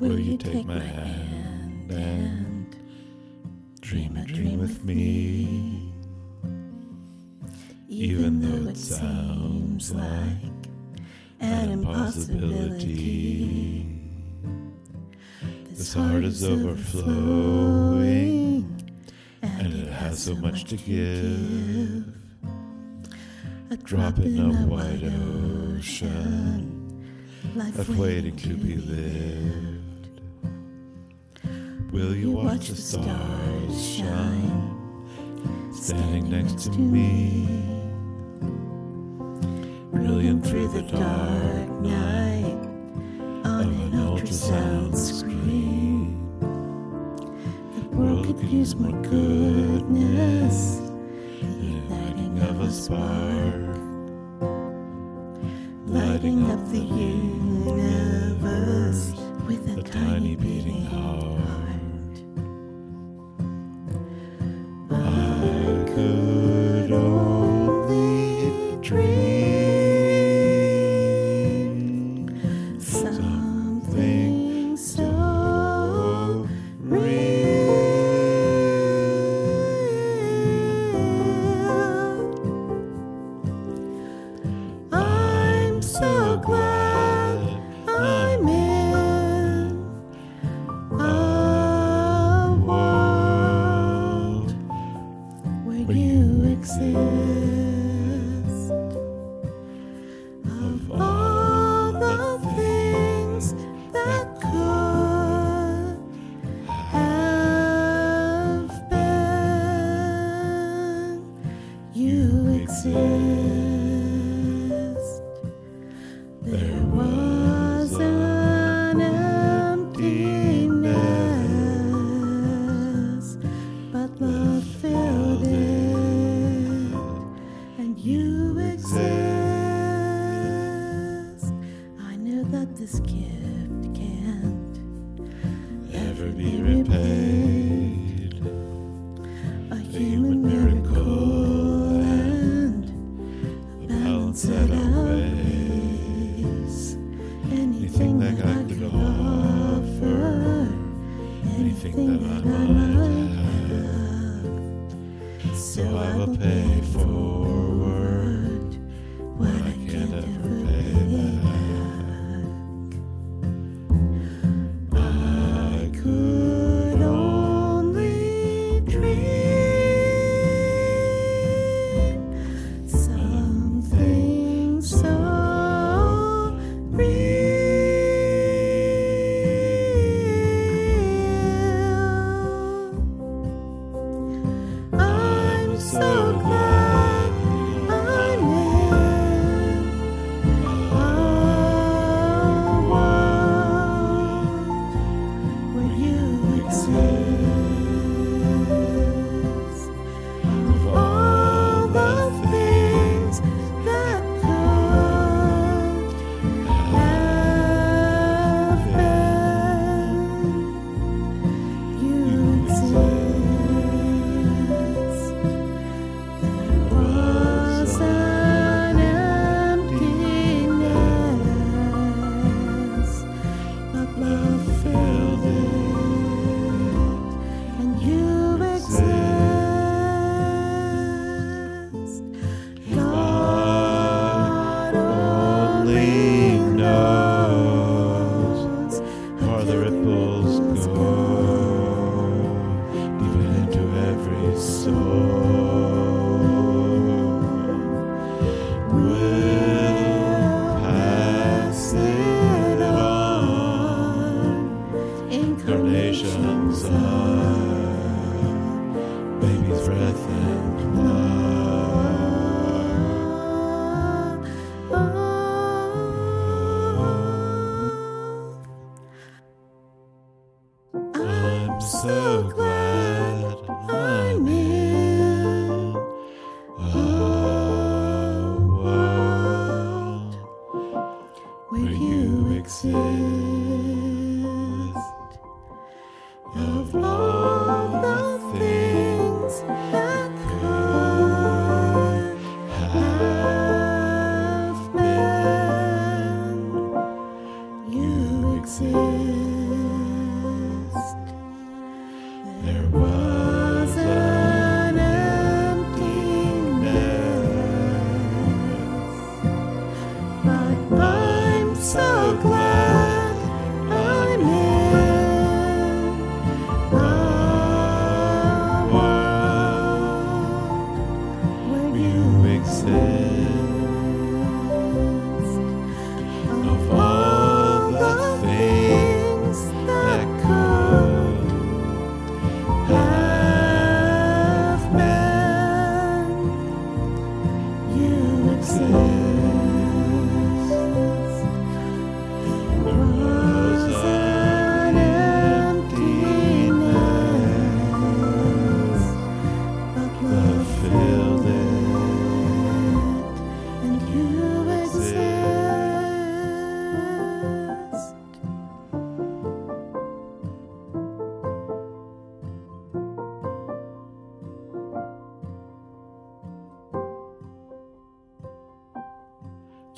Will you take my hand and dream a dream with me? Even though it sounds like an impossibility. This heart is overflowing and it has so much to give. A drop in a wide ocean, life waiting to be lived. Will you watch the stars shine, standing next to me? Brilliant through the dark night. on an ultrasound screen. The world could use more goodness, lighting of a spark, lighting up the universe anything that I might have. So I will pay forward but love glad of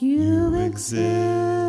You exist.